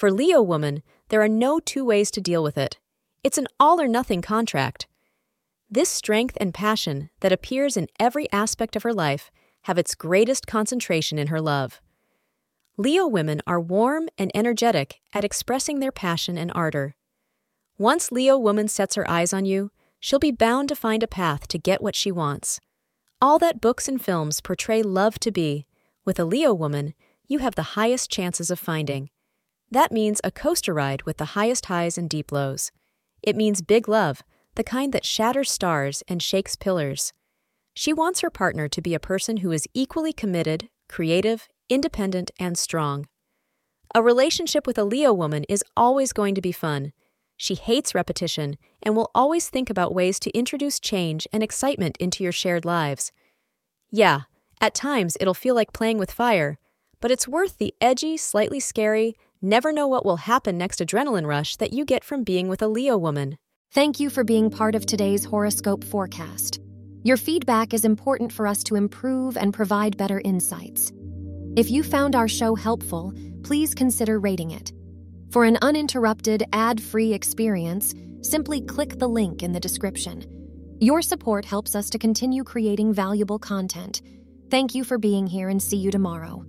For Leo woman, there are no two ways to deal with it. It's an all or nothing contract. This strength and passion that appears in every aspect of her life have its greatest concentration in her love. Leo women are warm and energetic at expressing their passion and ardor. Once Leo woman sets her eyes on you, she'll be bound to find a path to get what she wants. All that books and films portray love to be, with a Leo woman, you have the highest chances of finding. That means a coaster ride with the highest highs and deep lows. It means big love, the kind that shatters stars and shakes pillars. She wants her partner to be a person who is equally committed, creative, independent, and strong. A relationship with a Leo woman is always going to be fun. She hates repetition and will always think about ways to introduce change and excitement into your shared lives. Yeah, at times it'll feel like playing with fire, but it's worth the edgy, slightly scary, never know what will happen next adrenaline rush that you get from being with a Leo woman. Thank you for being part of today's horoscope forecast. Your feedback is important for us to improve and provide better insights. If you found our show helpful, please consider rating it. For an uninterrupted, ad free experience, simply click the link in the description. Your support helps us to continue creating valuable content. Thank you for being here and see you tomorrow.